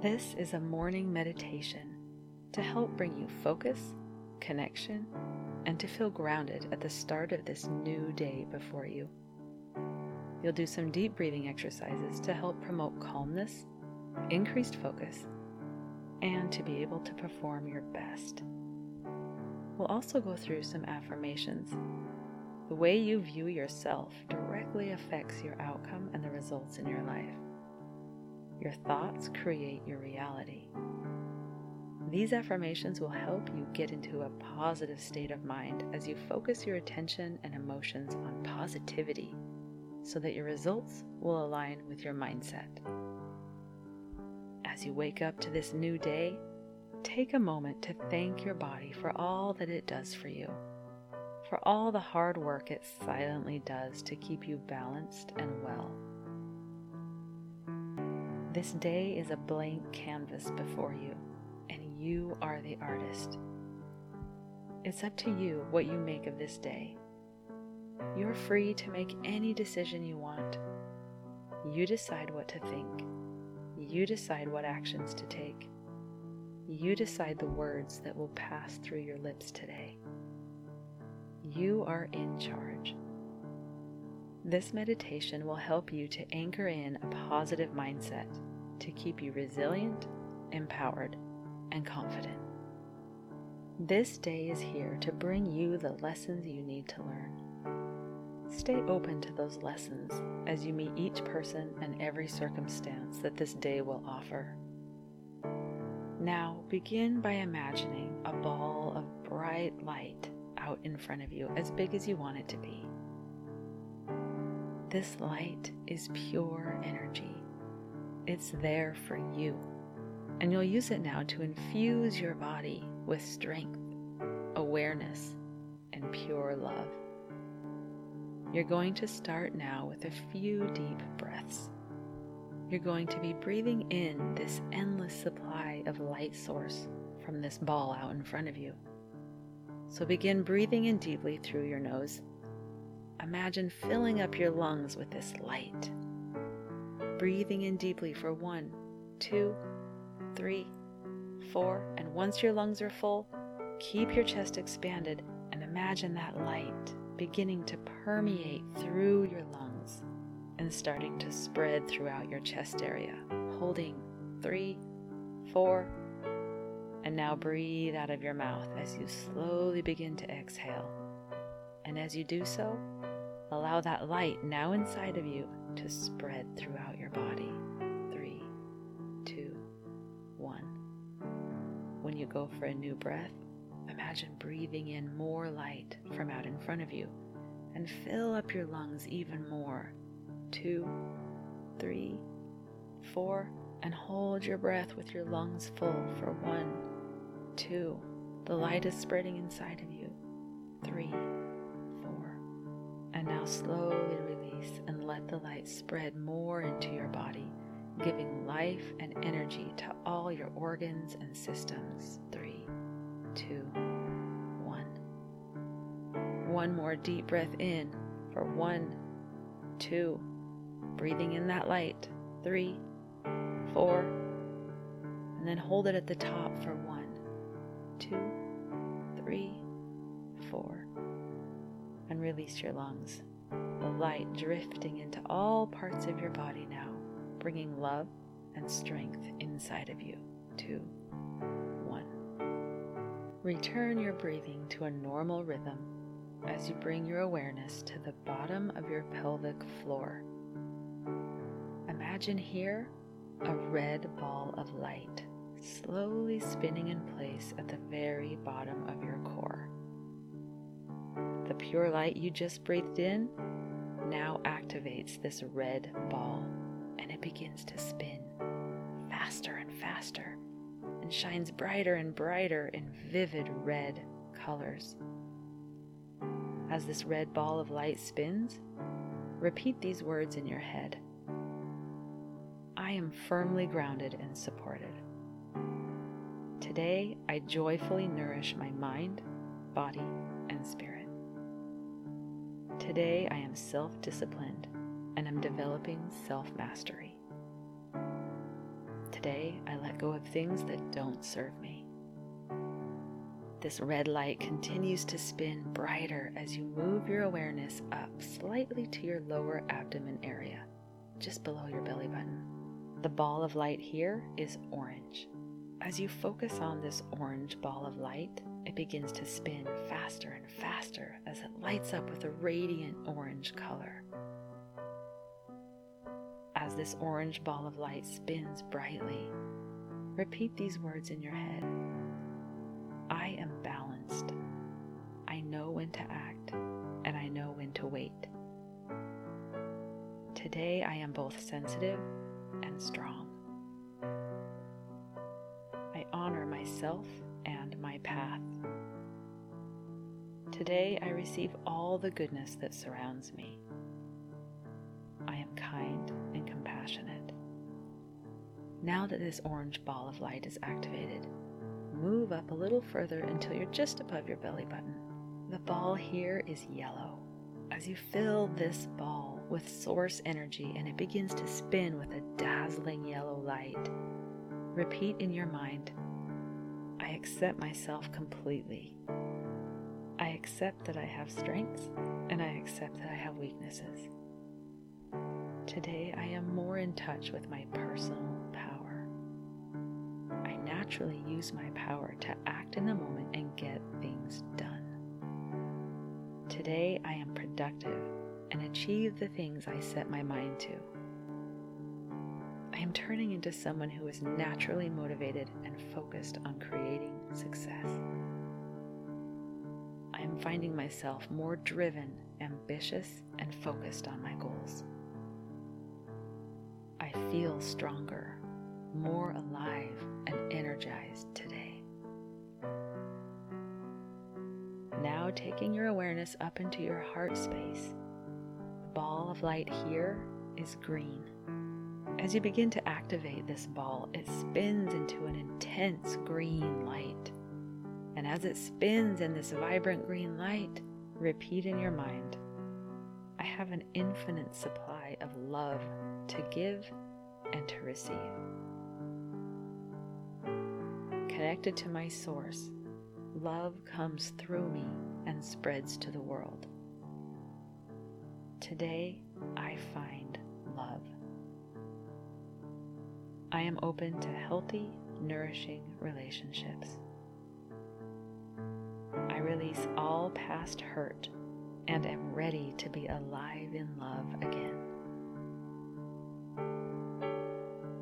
This is a morning meditation to help bring you focus, connection, and to feel grounded at the start of this new day before you. You'll do some deep breathing exercises to help promote calmness, increased focus, and to be able to perform your best. We'll also go through some affirmations. The way you view yourself directly affects your outcome and the results in your life. Your thoughts create your reality. These affirmations will help you get into a positive state of mind as you focus your attention and emotions on positivity so that your results will align with your mindset. As you wake up to this new day, take a moment to thank your body for all that it does for you, for all the hard work it silently does to keep you balanced and well. This day is a blank canvas before you, and you are the artist. It's up to you what you make of this day. You're free to make any decision you want. You decide what to think. You decide what actions to take. You decide the words that will pass through your lips today. You are in charge. This meditation will help you to anchor in a positive mindset to keep you resilient, empowered, and confident. This day is here to bring you the lessons you need to learn. Stay open to those lessons as you meet each person and every circumstance that this day will offer. Now begin by imagining a ball of bright light out in front of you, as big as you want it to be. This light is pure energy. It's there for you, and you'll use it now to infuse your body with strength, awareness, and pure love. You're going to start now with a few deep breaths. You're going to be breathing in this endless supply of light source from this ball out in front of you. So begin breathing in deeply through your nose. Imagine filling up your lungs with this light. Breathing in deeply for one, two, three, four, and once your lungs are full, keep your chest expanded and imagine that light beginning to permeate through your lungs and starting to spread throughout your chest area. Holding three, four, and now breathe out of your mouth as you slowly begin to exhale. And as you do so, allow that light now inside of you to spread throughout your body. Three, two, one. When you go for a new breath, Imagine breathing in more light from out in front of you and fill up your lungs even more. Two, three, four, and hold your breath with your lungs full for one, two. The light is spreading inside of you. Three, four. And now slowly release and let the light spread more into your body, giving life and energy to all your organs and systems. Three, two, one. One more deep breath in for one, two, breathing in that light, three, four, and then hold it at the top for one, two, three, four, and release your lungs. The light drifting into all parts of your body now, bringing love and strength inside of you. Two, one. Return your breathing to a normal rhythm as you bring your awareness to the bottom of your pelvic floor. Imagine here a red ball of light slowly spinning in place at the very bottom of your core. Pure light you just breathed in now activates this red ball and it begins to spin faster and faster and shines brighter and brighter in vivid red colors. As this red ball of light spins, repeat these words in your head I am firmly grounded and supported. Today, I joyfully nourish my mind, body. Today, I am self disciplined and am developing self mastery. Today, I let go of things that don't serve me. This red light continues to spin brighter as you move your awareness up slightly to your lower abdomen area, just below your belly button. The ball of light here is orange. As you focus on this orange ball of light, it begins to spin faster and faster as it lights up with a radiant orange color. As this orange ball of light spins brightly, repeat these words in your head I am balanced. I know when to act, and I know when to wait. Today I am both sensitive and strong. I honor myself Today I receive all the goodness that surrounds me. I am kind and compassionate. Now that this orange ball of light is activated, move up a little further until you're just above your belly button. The ball here is yellow. As you fill this ball with source energy and it begins to spin with a dazzling yellow light, repeat in your mind I accept myself completely. Accept that I have strengths and I accept that I have weaknesses. Today I am more in touch with my personal power. I naturally use my power to act in the moment and get things done. Today I am productive and achieve the things I set my mind to. I am turning into someone who is naturally motivated and focused on creating success. Finding myself more driven, ambitious, and focused on my goals. I feel stronger, more alive, and energized today. Now, taking your awareness up into your heart space, the ball of light here is green. As you begin to activate this ball, it spins into an intense green light. And as it spins in this vibrant green light, repeat in your mind I have an infinite supply of love to give and to receive. Connected to my source, love comes through me and spreads to the world. Today, I find love. I am open to healthy, nourishing relationships. Release all past hurt and am ready to be alive in love again.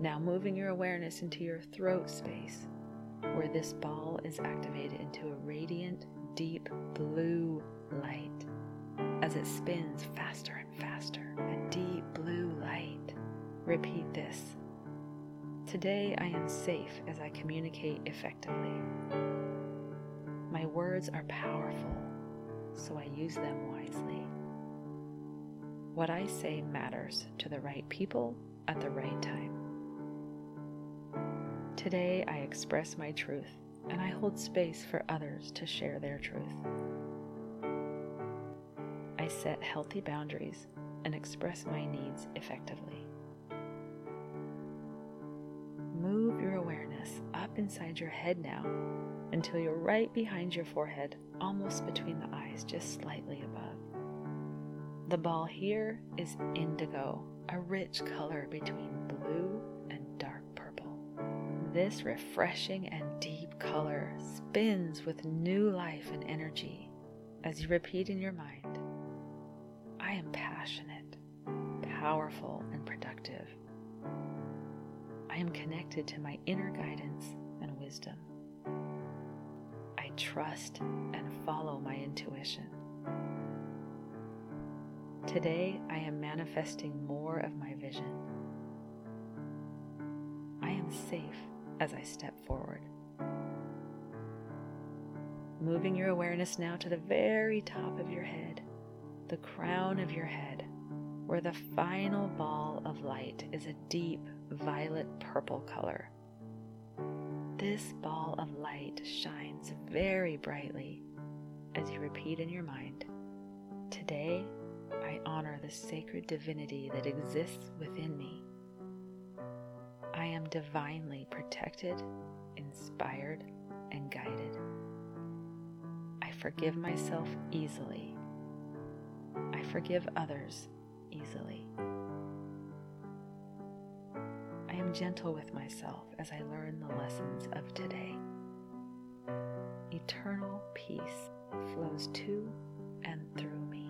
Now, moving your awareness into your throat space, where this ball is activated into a radiant, deep blue light. As it spins faster and faster, a deep blue light. Repeat this. Today I am safe as I communicate effectively. My words are powerful, so I use them wisely. What I say matters to the right people at the right time. Today I express my truth and I hold space for others to share their truth. I set healthy boundaries and express my needs effectively. Move your awareness up inside your head now until you're right behind your forehead, almost between the eyes, just slightly above. The ball here is indigo, a rich color between blue and dark purple. This refreshing and deep color spins with new life and energy as you repeat in your mind I am passionate, powerful, and productive. I am connected to my inner guidance and wisdom. I trust and follow my intuition. Today, I am manifesting more of my vision. I am safe as I step forward. Moving your awareness now to the very top of your head, the crown of your head, where the final ball of light is a deep violet purple color. This ball of light shines very brightly as you repeat in your mind Today, I honor the sacred divinity that exists within me. I am divinely protected, inspired, and guided. I forgive myself easily. I forgive others easily. Gentle with myself as I learn the lessons of today. Eternal peace flows to and through me.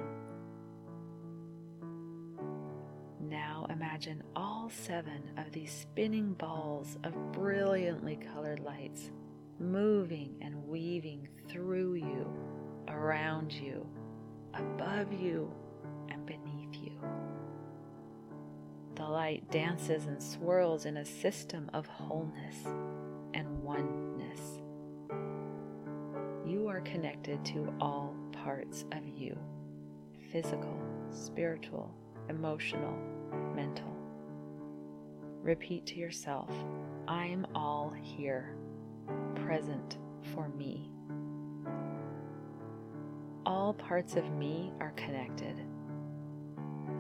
Now imagine all seven of these spinning balls of brilliantly colored lights moving and weaving through you, around you, above you, light dances and swirls in a system of wholeness and oneness. You are connected to all parts of you physical, spiritual, emotional, mental. Repeat to yourself I'm all here, present for me. All parts of me are connected.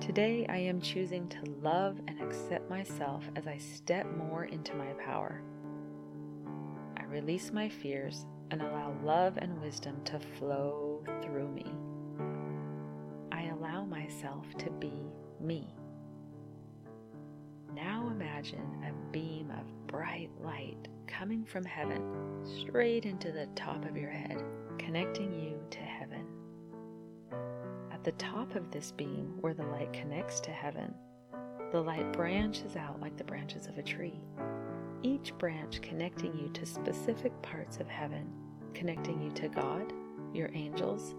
Today I am choosing to love and accept myself as I step more into my power. I release my fears and allow love and wisdom to flow through me. I allow myself to be me. Now imagine a beam of bright light coming from heaven straight into the top of your head, connecting you to heaven. At the top of this beam, where the light connects to heaven, the light branches out like the branches of a tree, each branch connecting you to specific parts of heaven, connecting you to God, your angels,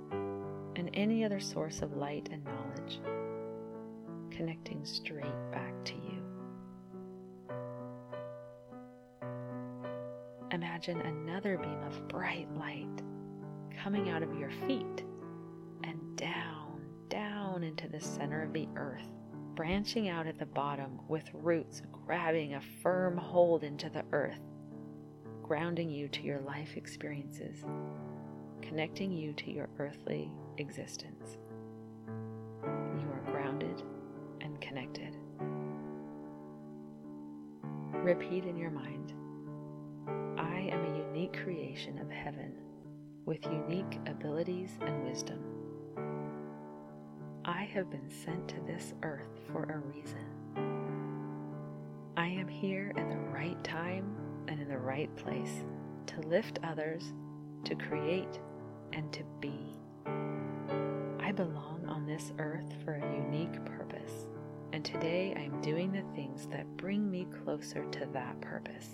and any other source of light and knowledge, connecting straight back to you. Imagine another beam of bright light coming out of your feet and down, down into the center of the earth, branching out at the bottom with roots grabbing a firm hold into the earth, grounding you to your life experiences, connecting you to your earthly existence. You are grounded and connected. Repeat in your mind I am a unique creation of heaven with unique abilities and wisdom. I have been sent to this earth for a reason. I am here at the right time and in the right place to lift others, to create, and to be. I belong on this earth for a unique purpose, and today I am doing the things that bring me closer to that purpose.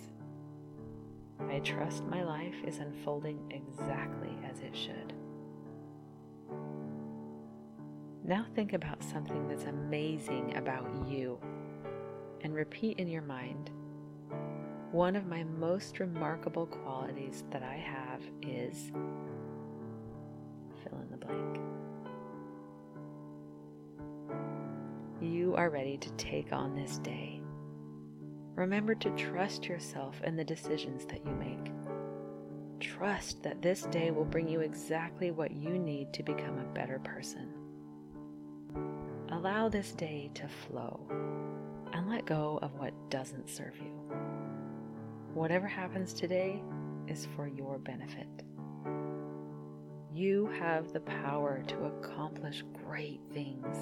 I trust my life is unfolding exactly as it should. Now think about something that's amazing about you and repeat in your mind one of my most remarkable qualities that I have is fill in the blank. You are ready to take on this day. Remember to trust yourself and the decisions that you make. Trust that this day will bring you exactly what you need to become a better person. Allow this day to flow and let go of what doesn't serve you. Whatever happens today is for your benefit. You have the power to accomplish great things,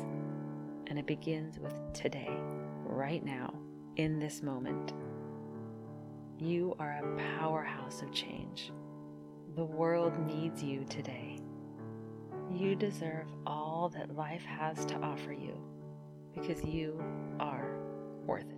and it begins with today, right now, in this moment. You are a powerhouse of change. The world needs you today. You deserve all that life has to offer you because you are worth it.